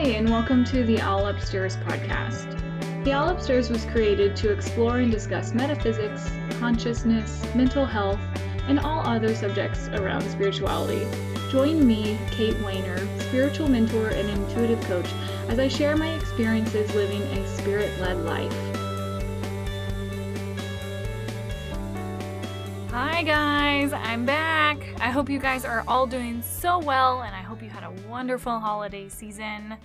and welcome to the Owl Upstairs podcast. The Owl Upstairs was created to explore and discuss metaphysics, consciousness, mental health, and all other subjects around spirituality. Join me, Kate Wehner, spiritual mentor and intuitive coach, as I share my experiences living a spirit led life. Hi, guys, I'm back. I hope you guys are all doing so well, and I hope you had a wonderful holiday season.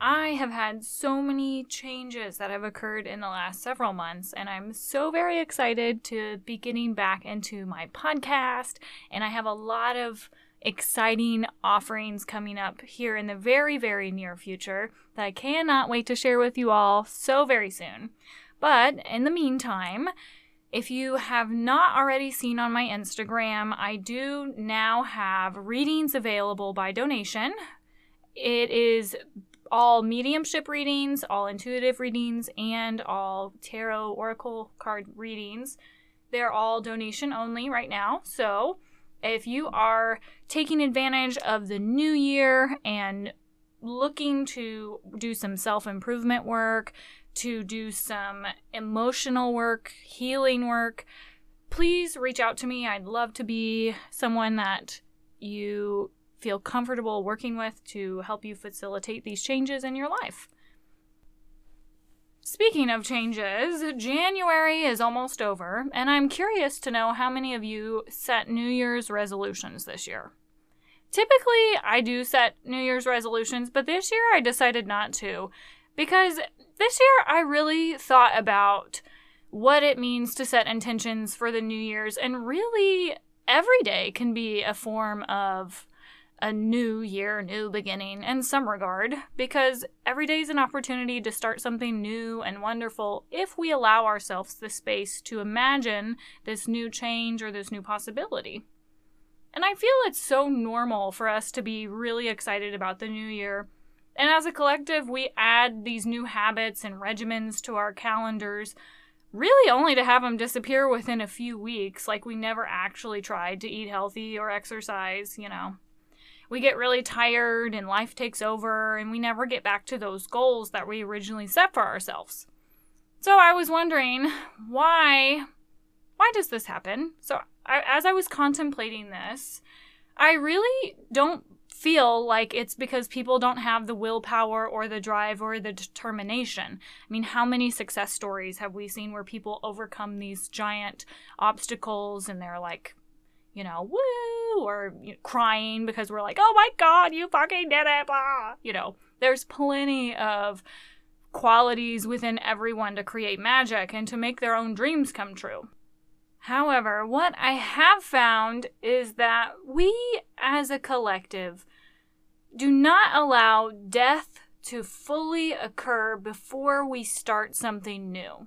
I have had so many changes that have occurred in the last several months, and I'm so very excited to be getting back into my podcast. And I have a lot of exciting offerings coming up here in the very, very near future that I cannot wait to share with you all so very soon. But in the meantime, if you have not already seen on my Instagram, I do now have readings available by donation. It is all mediumship readings, all intuitive readings, and all tarot oracle card readings. They're all donation only right now. So if you are taking advantage of the new year and looking to do some self improvement work, to do some emotional work, healing work, please reach out to me. I'd love to be someone that you feel comfortable working with to help you facilitate these changes in your life. Speaking of changes, January is almost over, and I'm curious to know how many of you set New Year's resolutions this year. Typically, I do set New Year's resolutions, but this year I decided not to because this year I really thought about what it means to set intentions for the New Year's, and really every day can be a form of a new year, new beginning in some regard, because every day is an opportunity to start something new and wonderful if we allow ourselves the space to imagine this new change or this new possibility. And I feel it's so normal for us to be really excited about the new year and as a collective, we add these new habits and regimens to our calendars, really only to have them disappear within a few weeks, like we never actually tried to eat healthy or exercise, you know. We get really tired and life takes over, and we never get back to those goals that we originally set for ourselves. So I was wondering why why does this happen? So I, as I was contemplating this, I really don't feel like it's because people don't have the willpower or the drive or the determination. I mean, how many success stories have we seen where people overcome these giant obstacles and they're like, you know, woo, or you know, crying because we're like, oh my God, you fucking did it, blah. You know, there's plenty of qualities within everyone to create magic and to make their own dreams come true. However, what I have found is that we as a collective do not allow death to fully occur before we start something new.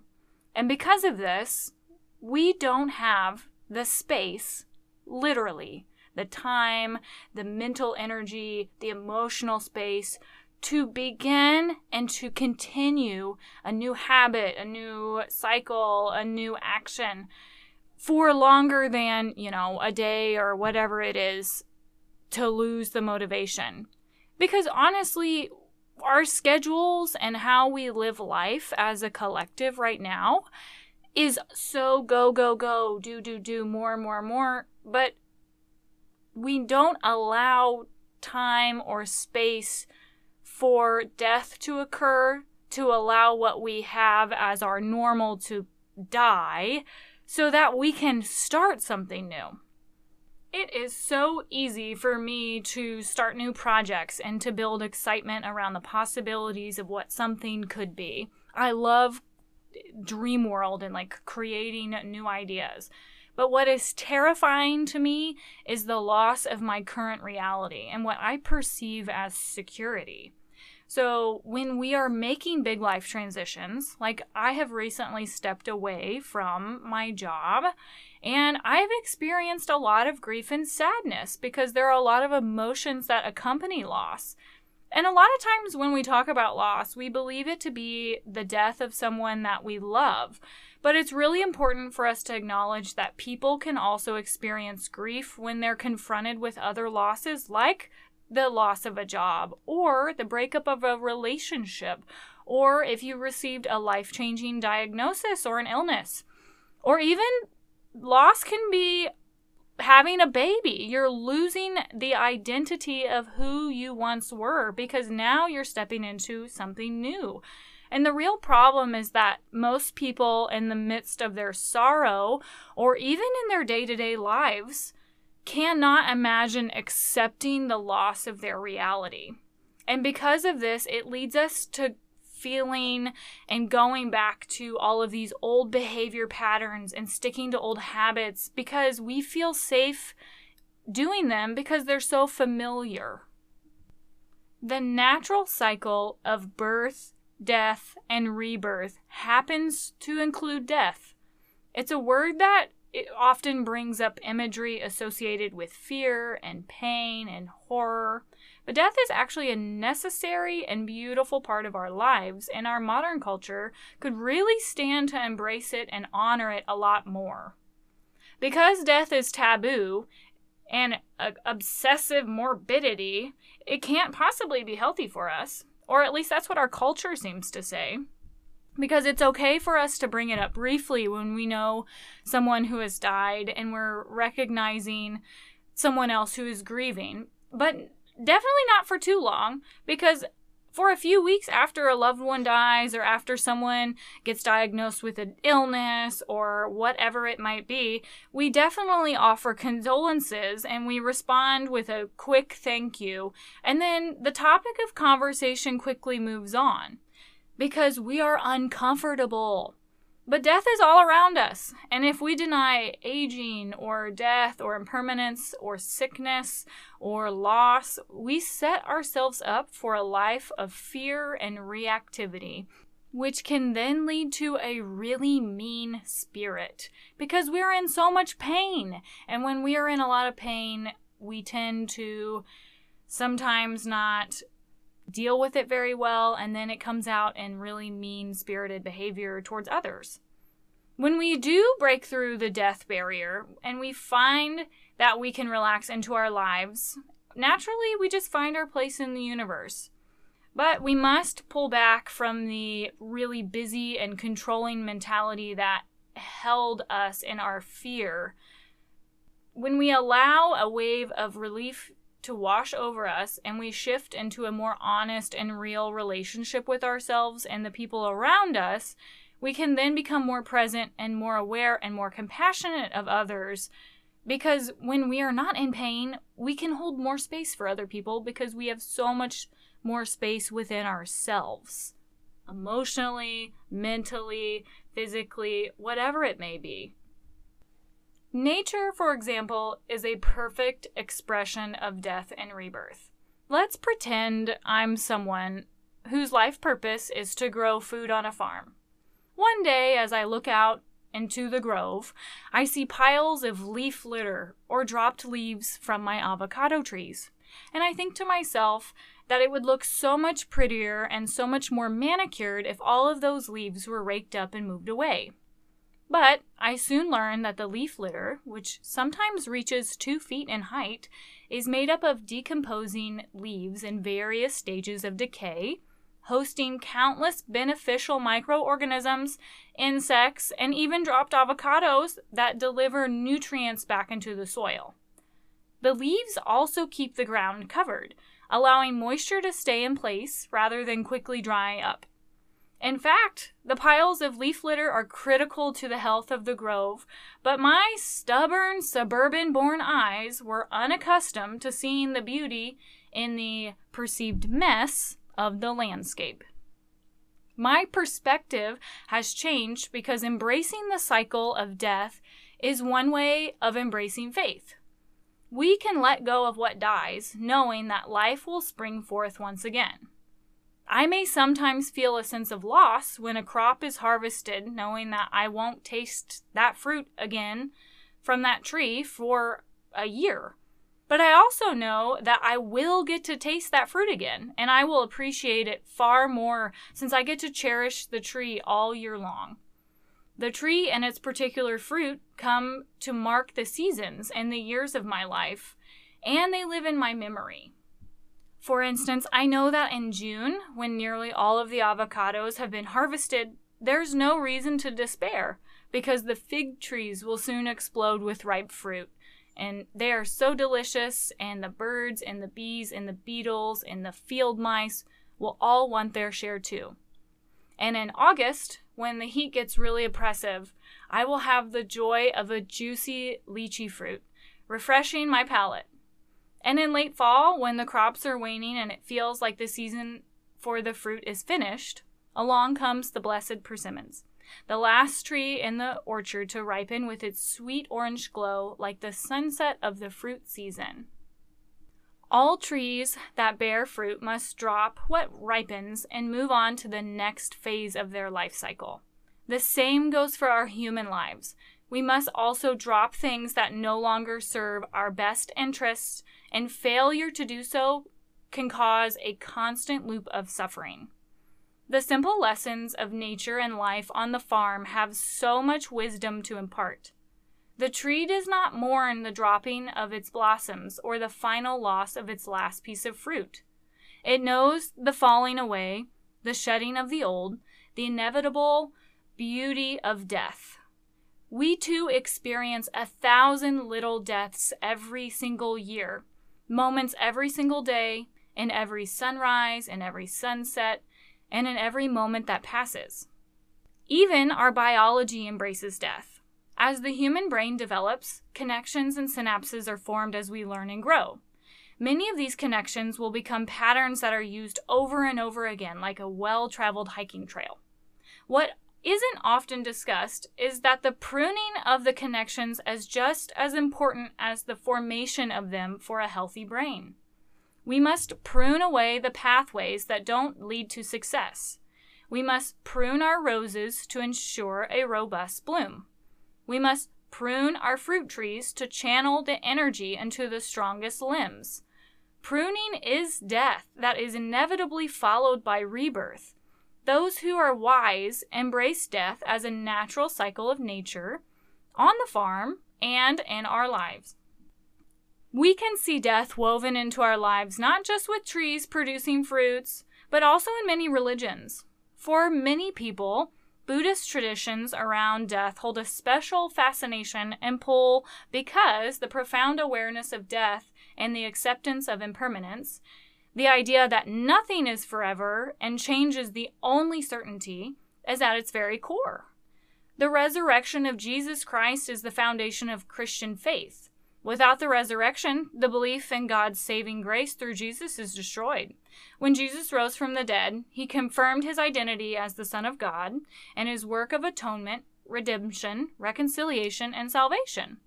And because of this, we don't have the space, literally, the time, the mental energy, the emotional space to begin and to continue a new habit, a new cycle, a new action for longer than, you know, a day or whatever it is to lose the motivation. Because honestly, our schedules and how we live life as a collective right now is so go, go, go, do, do, do, more, more, more. But we don't allow time or space for death to occur, to allow what we have as our normal to die, so that we can start something new. It is so easy for me to start new projects and to build excitement around the possibilities of what something could be. I love dream world and like creating new ideas. But what is terrifying to me is the loss of my current reality and what I perceive as security. So, when we are making big life transitions, like I have recently stepped away from my job and I've experienced a lot of grief and sadness because there are a lot of emotions that accompany loss. And a lot of times when we talk about loss, we believe it to be the death of someone that we love. But it's really important for us to acknowledge that people can also experience grief when they're confronted with other losses, like the loss of a job or the breakup of a relationship or if you received a life changing diagnosis or an illness. Or even loss can be having a baby. You're losing the identity of who you once were because now you're stepping into something new. And the real problem is that most people, in the midst of their sorrow or even in their day to day lives, cannot imagine accepting the loss of their reality. And because of this, it leads us to feeling and going back to all of these old behavior patterns and sticking to old habits because we feel safe doing them because they're so familiar. The natural cycle of birth, death, and rebirth happens to include death. It's a word that it often brings up imagery associated with fear and pain and horror. But death is actually a necessary and beautiful part of our lives, and our modern culture could really stand to embrace it and honor it a lot more. Because death is taboo and uh, obsessive morbidity, it can't possibly be healthy for us, or at least that's what our culture seems to say. Because it's okay for us to bring it up briefly when we know someone who has died and we're recognizing someone else who is grieving. But definitely not for too long because for a few weeks after a loved one dies or after someone gets diagnosed with an illness or whatever it might be, we definitely offer condolences and we respond with a quick thank you. And then the topic of conversation quickly moves on because we are uncomfortable. But death is all around us, and if we deny aging or death or impermanence or sickness or loss, we set ourselves up for a life of fear and reactivity, which can then lead to a really mean spirit because we're in so much pain. And when we are in a lot of pain, we tend to sometimes not deal with it very well, and then it comes out in really mean spirited behavior towards others. When we do break through the death barrier and we find that we can relax into our lives, naturally we just find our place in the universe. But we must pull back from the really busy and controlling mentality that held us in our fear. When we allow a wave of relief to wash over us and we shift into a more honest and real relationship with ourselves and the people around us, we can then become more present and more aware and more compassionate of others. Because when we are not in pain, we can hold more space for other people because we have so much more space within ourselves emotionally, mentally, physically, whatever it may be. Nature, for example, is a perfect expression of death and rebirth. Let's pretend I'm someone whose life purpose is to grow food on a farm. One day, as I look out into the grove, I see piles of leaf litter or dropped leaves from my avocado trees. And I think to myself that it would look so much prettier and so much more manicured if all of those leaves were raked up and moved away. But I soon learned that the leaf litter, which sometimes reaches two feet in height, is made up of decomposing leaves in various stages of decay, hosting countless beneficial microorganisms, insects, and even dropped avocados that deliver nutrients back into the soil. The leaves also keep the ground covered, allowing moisture to stay in place rather than quickly dry up. In fact, the piles of leaf litter are critical to the health of the grove, but my stubborn suburban born eyes were unaccustomed to seeing the beauty in the perceived mess of the landscape. My perspective has changed because embracing the cycle of death is one way of embracing faith. We can let go of what dies, knowing that life will spring forth once again. I may sometimes feel a sense of loss when a crop is harvested, knowing that I won't taste that fruit again from that tree for a year. But I also know that I will get to taste that fruit again, and I will appreciate it far more since I get to cherish the tree all year long. The tree and its particular fruit come to mark the seasons and the years of my life, and they live in my memory. For instance, I know that in June, when nearly all of the avocados have been harvested, there's no reason to despair because the fig trees will soon explode with ripe fruit. And they are so delicious, and the birds and the bees and the beetles and the field mice will all want their share too. And in August, when the heat gets really oppressive, I will have the joy of a juicy lychee fruit, refreshing my palate. And in late fall, when the crops are waning and it feels like the season for the fruit is finished, along comes the blessed persimmons, the last tree in the orchard to ripen with its sweet orange glow like the sunset of the fruit season. All trees that bear fruit must drop what ripens and move on to the next phase of their life cycle. The same goes for our human lives. We must also drop things that no longer serve our best interests, and failure to do so can cause a constant loop of suffering. The simple lessons of nature and life on the farm have so much wisdom to impart. The tree does not mourn the dropping of its blossoms or the final loss of its last piece of fruit. It knows the falling away, the shedding of the old, the inevitable beauty of death. We too experience a thousand little deaths every single year, moments every single day, in every sunrise and every sunset, and in every moment that passes. Even our biology embraces death. As the human brain develops, connections and synapses are formed as we learn and grow. Many of these connections will become patterns that are used over and over again, like a well traveled hiking trail. What isn't often discussed is that the pruning of the connections is just as important as the formation of them for a healthy brain. We must prune away the pathways that don't lead to success. We must prune our roses to ensure a robust bloom. We must prune our fruit trees to channel the energy into the strongest limbs. Pruning is death that is inevitably followed by rebirth. Those who are wise embrace death as a natural cycle of nature on the farm and in our lives. We can see death woven into our lives not just with trees producing fruits, but also in many religions. For many people, Buddhist traditions around death hold a special fascination and pull because the profound awareness of death and the acceptance of impermanence, the idea that nothing is forever and change is the only certainty, is at its very core. The resurrection of Jesus Christ is the foundation of Christian faith. Without the resurrection, the belief in God's saving grace through Jesus is destroyed. When Jesus rose from the dead, he confirmed his identity as the Son of God and his work of atonement, redemption, reconciliation, and salvation.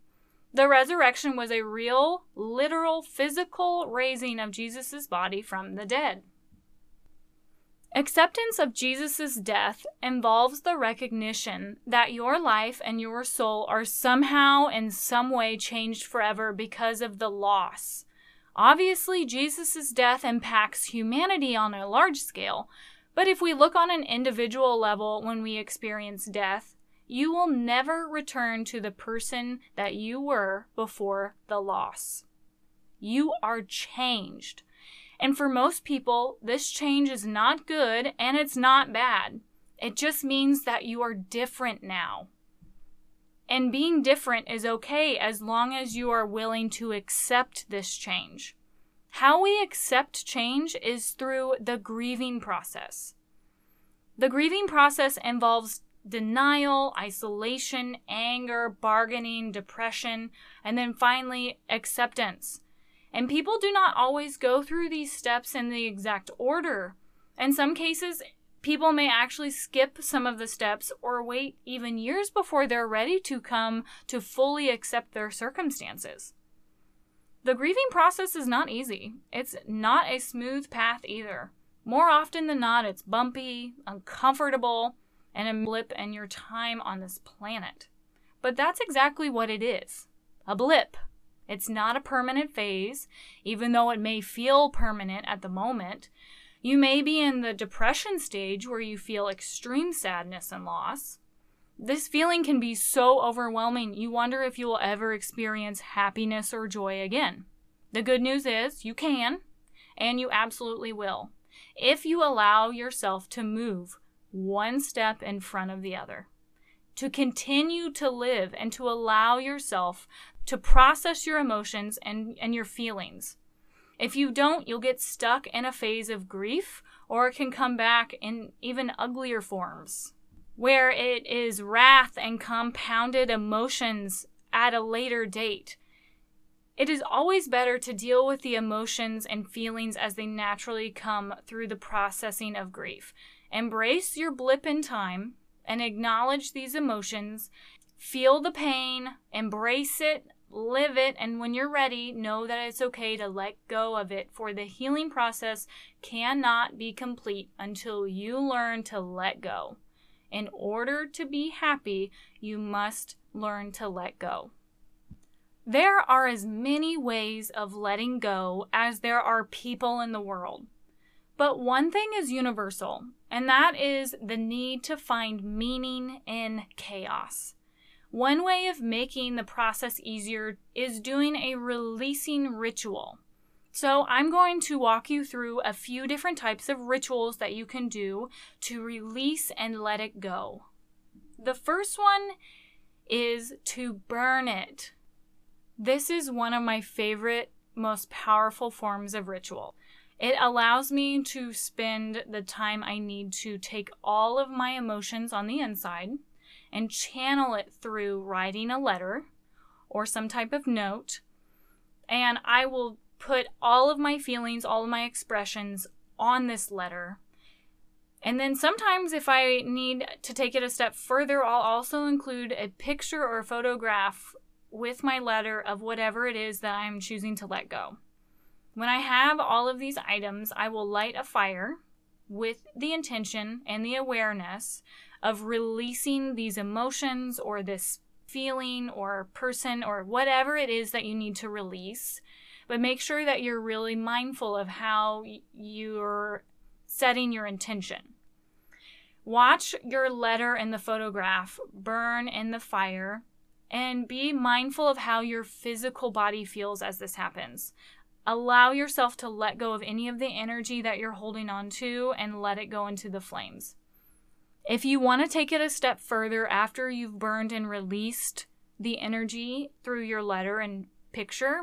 The resurrection was a real, literal, physical raising of Jesus' body from the dead. Acceptance of Jesus' death involves the recognition that your life and your soul are somehow in some way changed forever because of the loss. Obviously, Jesus' death impacts humanity on a large scale, but if we look on an individual level when we experience death, you will never return to the person that you were before the loss. You are changed. And for most people, this change is not good and it's not bad. It just means that you are different now. And being different is okay as long as you are willing to accept this change. How we accept change is through the grieving process. The grieving process involves denial, isolation, anger, bargaining, depression, and then finally acceptance. And people do not always go through these steps in the exact order. In some cases, people may actually skip some of the steps or wait even years before they're ready to come to fully accept their circumstances. The grieving process is not easy. It's not a smooth path either. More often than not, it's bumpy, uncomfortable, and a blip in your time on this planet. But that's exactly what it is a blip. It's not a permanent phase, even though it may feel permanent at the moment. You may be in the depression stage where you feel extreme sadness and loss. This feeling can be so overwhelming, you wonder if you will ever experience happiness or joy again. The good news is you can, and you absolutely will, if you allow yourself to move one step in front of the other. To continue to live and to allow yourself to process your emotions and, and your feelings. If you don't, you'll get stuck in a phase of grief or it can come back in even uglier forms where it is wrath and compounded emotions at a later date. It is always better to deal with the emotions and feelings as they naturally come through the processing of grief. Embrace your blip in time and acknowledge these emotions. Feel the pain, embrace it, live it, and when you're ready, know that it's okay to let go of it, for the healing process cannot be complete until you learn to let go. In order to be happy, you must learn to let go. There are as many ways of letting go as there are people in the world. But one thing is universal, and that is the need to find meaning in chaos. One way of making the process easier is doing a releasing ritual. So, I'm going to walk you through a few different types of rituals that you can do to release and let it go. The first one is to burn it. This is one of my favorite, most powerful forms of ritual. It allows me to spend the time I need to take all of my emotions on the inside and channel it through writing a letter or some type of note. And I will put all of my feelings, all of my expressions on this letter. And then sometimes, if I need to take it a step further, I'll also include a picture or a photograph with my letter of whatever it is that I'm choosing to let go. When I have all of these items, I will light a fire with the intention and the awareness of releasing these emotions or this feeling or person or whatever it is that you need to release but make sure that you're really mindful of how you're setting your intention. Watch your letter and the photograph burn in the fire and be mindful of how your physical body feels as this happens. Allow yourself to let go of any of the energy that you're holding on to and let it go into the flames. If you want to take it a step further after you've burned and released the energy through your letter and picture,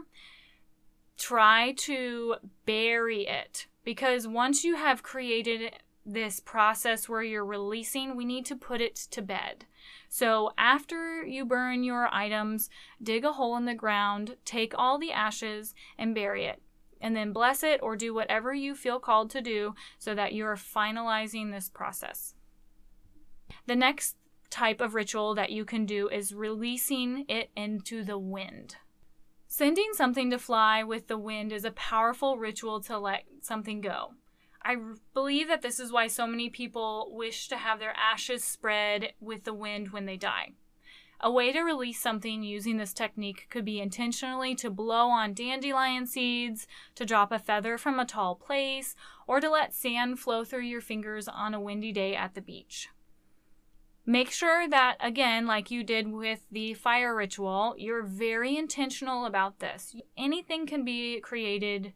try to bury it because once you have created this process where you're releasing, we need to put it to bed. So, after you burn your items, dig a hole in the ground, take all the ashes, and bury it. And then bless it or do whatever you feel called to do so that you're finalizing this process. The next type of ritual that you can do is releasing it into the wind. Sending something to fly with the wind is a powerful ritual to let something go. I believe that this is why so many people wish to have their ashes spread with the wind when they die. A way to release something using this technique could be intentionally to blow on dandelion seeds, to drop a feather from a tall place, or to let sand flow through your fingers on a windy day at the beach. Make sure that, again, like you did with the fire ritual, you're very intentional about this. Anything can be created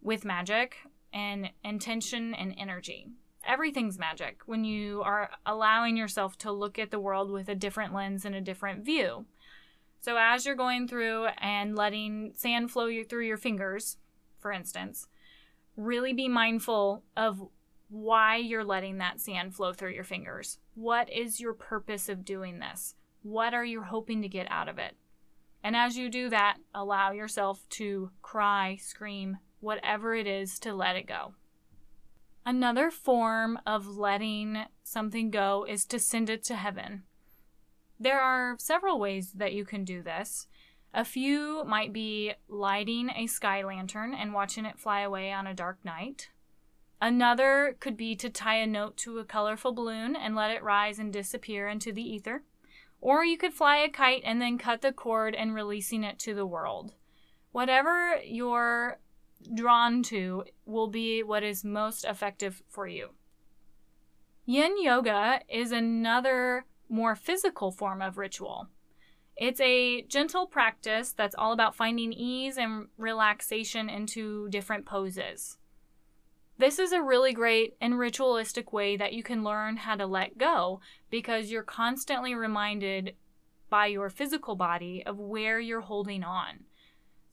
with magic and intention and energy. Everything's magic when you are allowing yourself to look at the world with a different lens and a different view. So, as you're going through and letting sand flow you through your fingers, for instance, really be mindful of why you're letting that sand flow through your fingers. What is your purpose of doing this? What are you hoping to get out of it? And as you do that, allow yourself to cry, scream, whatever it is to let it go. Another form of letting something go is to send it to heaven. There are several ways that you can do this. A few might be lighting a sky lantern and watching it fly away on a dark night. Another could be to tie a note to a colorful balloon and let it rise and disappear into the ether. Or you could fly a kite and then cut the cord and releasing it to the world. Whatever you're drawn to will be what is most effective for you. Yin yoga is another more physical form of ritual. It's a gentle practice that's all about finding ease and relaxation into different poses. This is a really great and ritualistic way that you can learn how to let go because you're constantly reminded by your physical body of where you're holding on.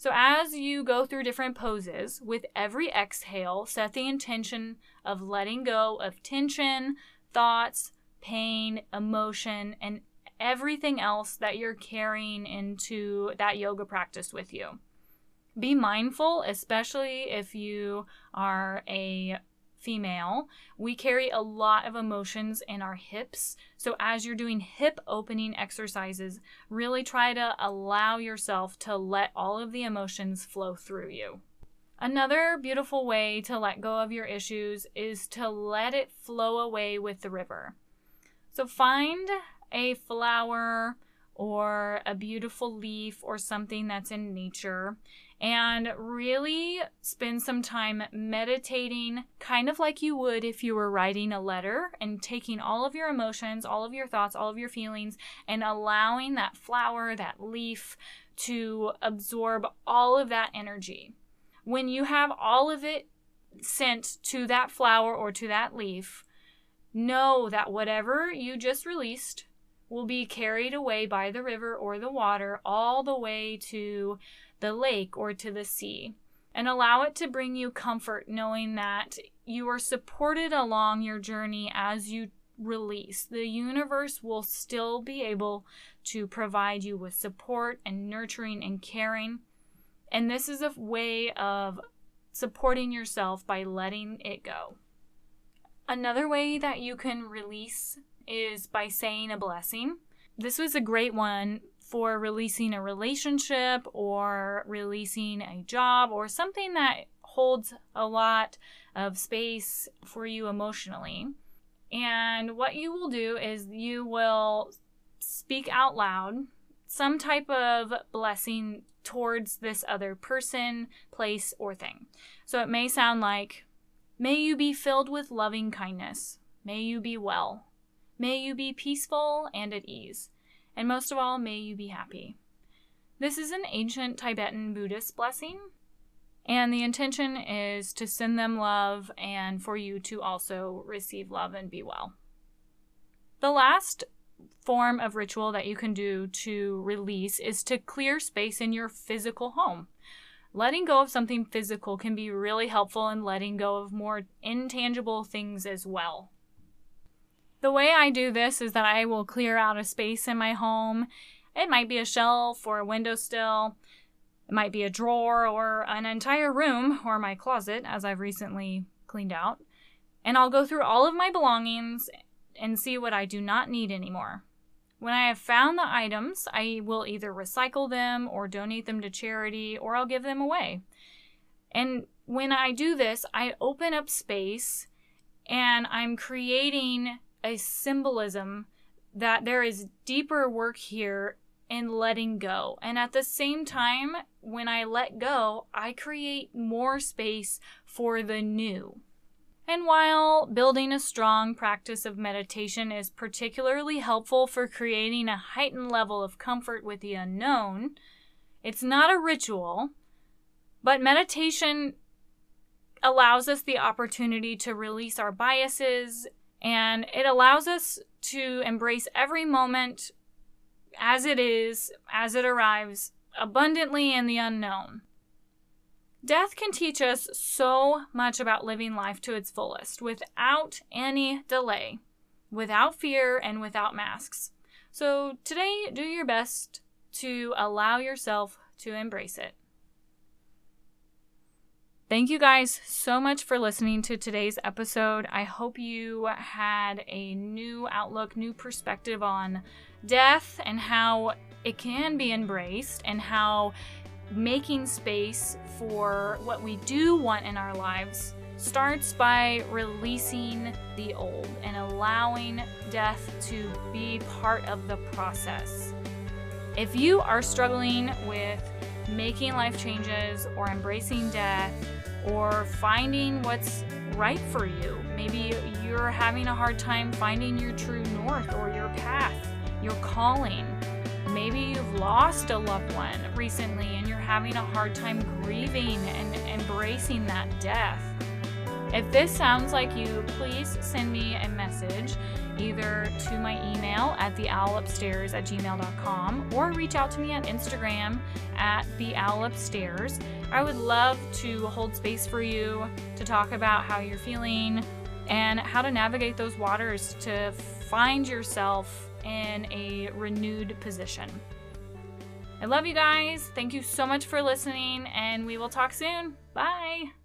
So, as you go through different poses, with every exhale, set the intention of letting go of tension, thoughts, pain, emotion, and everything else that you're carrying into that yoga practice with you. Be mindful, especially if you are a female. We carry a lot of emotions in our hips. So, as you're doing hip opening exercises, really try to allow yourself to let all of the emotions flow through you. Another beautiful way to let go of your issues is to let it flow away with the river. So, find a flower or a beautiful leaf or something that's in nature and really spend some time meditating, kind of like you would if you were writing a letter and taking all of your emotions, all of your thoughts, all of your feelings, and allowing that flower, that leaf to absorb all of that energy. When you have all of it sent to that flower or to that leaf, know that whatever you just released will be carried away by the river or the water all the way to the lake or to the sea. And allow it to bring you comfort knowing that you are supported along your journey as you release. The universe will still be able to provide you with support and nurturing and caring. And this is a way of supporting yourself by letting it go. Another way that you can release is by saying a blessing. This was a great one for releasing a relationship or releasing a job or something that holds a lot of space for you emotionally. And what you will do is you will speak out loud some type of blessing towards this other person, place, or thing. So it may sound like, May you be filled with loving kindness. May you be well. May you be peaceful and at ease. And most of all, may you be happy. This is an ancient Tibetan Buddhist blessing, and the intention is to send them love and for you to also receive love and be well. The last form of ritual that you can do to release is to clear space in your physical home. Letting go of something physical can be really helpful in letting go of more intangible things as well. The way I do this is that I will clear out a space in my home. It might be a shelf or a window windowsill. It might be a drawer or an entire room or my closet, as I've recently cleaned out. And I'll go through all of my belongings and see what I do not need anymore. When I have found the items, I will either recycle them or donate them to charity or I'll give them away. And when I do this, I open up space and I'm creating a symbolism that there is deeper work here in letting go. And at the same time, when I let go, I create more space for the new. And while building a strong practice of meditation is particularly helpful for creating a heightened level of comfort with the unknown, it's not a ritual, but meditation allows us the opportunity to release our biases and it allows us to embrace every moment as it is, as it arrives, abundantly in the unknown. Death can teach us so much about living life to its fullest without any delay, without fear, and without masks. So today, do your best to allow yourself to embrace it. Thank you guys so much for listening to today's episode. I hope you had a new outlook, new perspective on death and how it can be embraced and how making space for what we do want in our lives starts by releasing the old and allowing death to be part of the process. If you are struggling with making life changes or embracing death, or finding what's right for you. Maybe you're having a hard time finding your true north or your path, your calling. Maybe you've lost a loved one recently and you're having a hard time grieving and embracing that death. If this sounds like you, please send me a message either to my email at theowlupstairs at gmail.com or reach out to me on Instagram at theowlupstairs. I would love to hold space for you to talk about how you're feeling and how to navigate those waters to find yourself in a renewed position. I love you guys. Thank you so much for listening, and we will talk soon. Bye.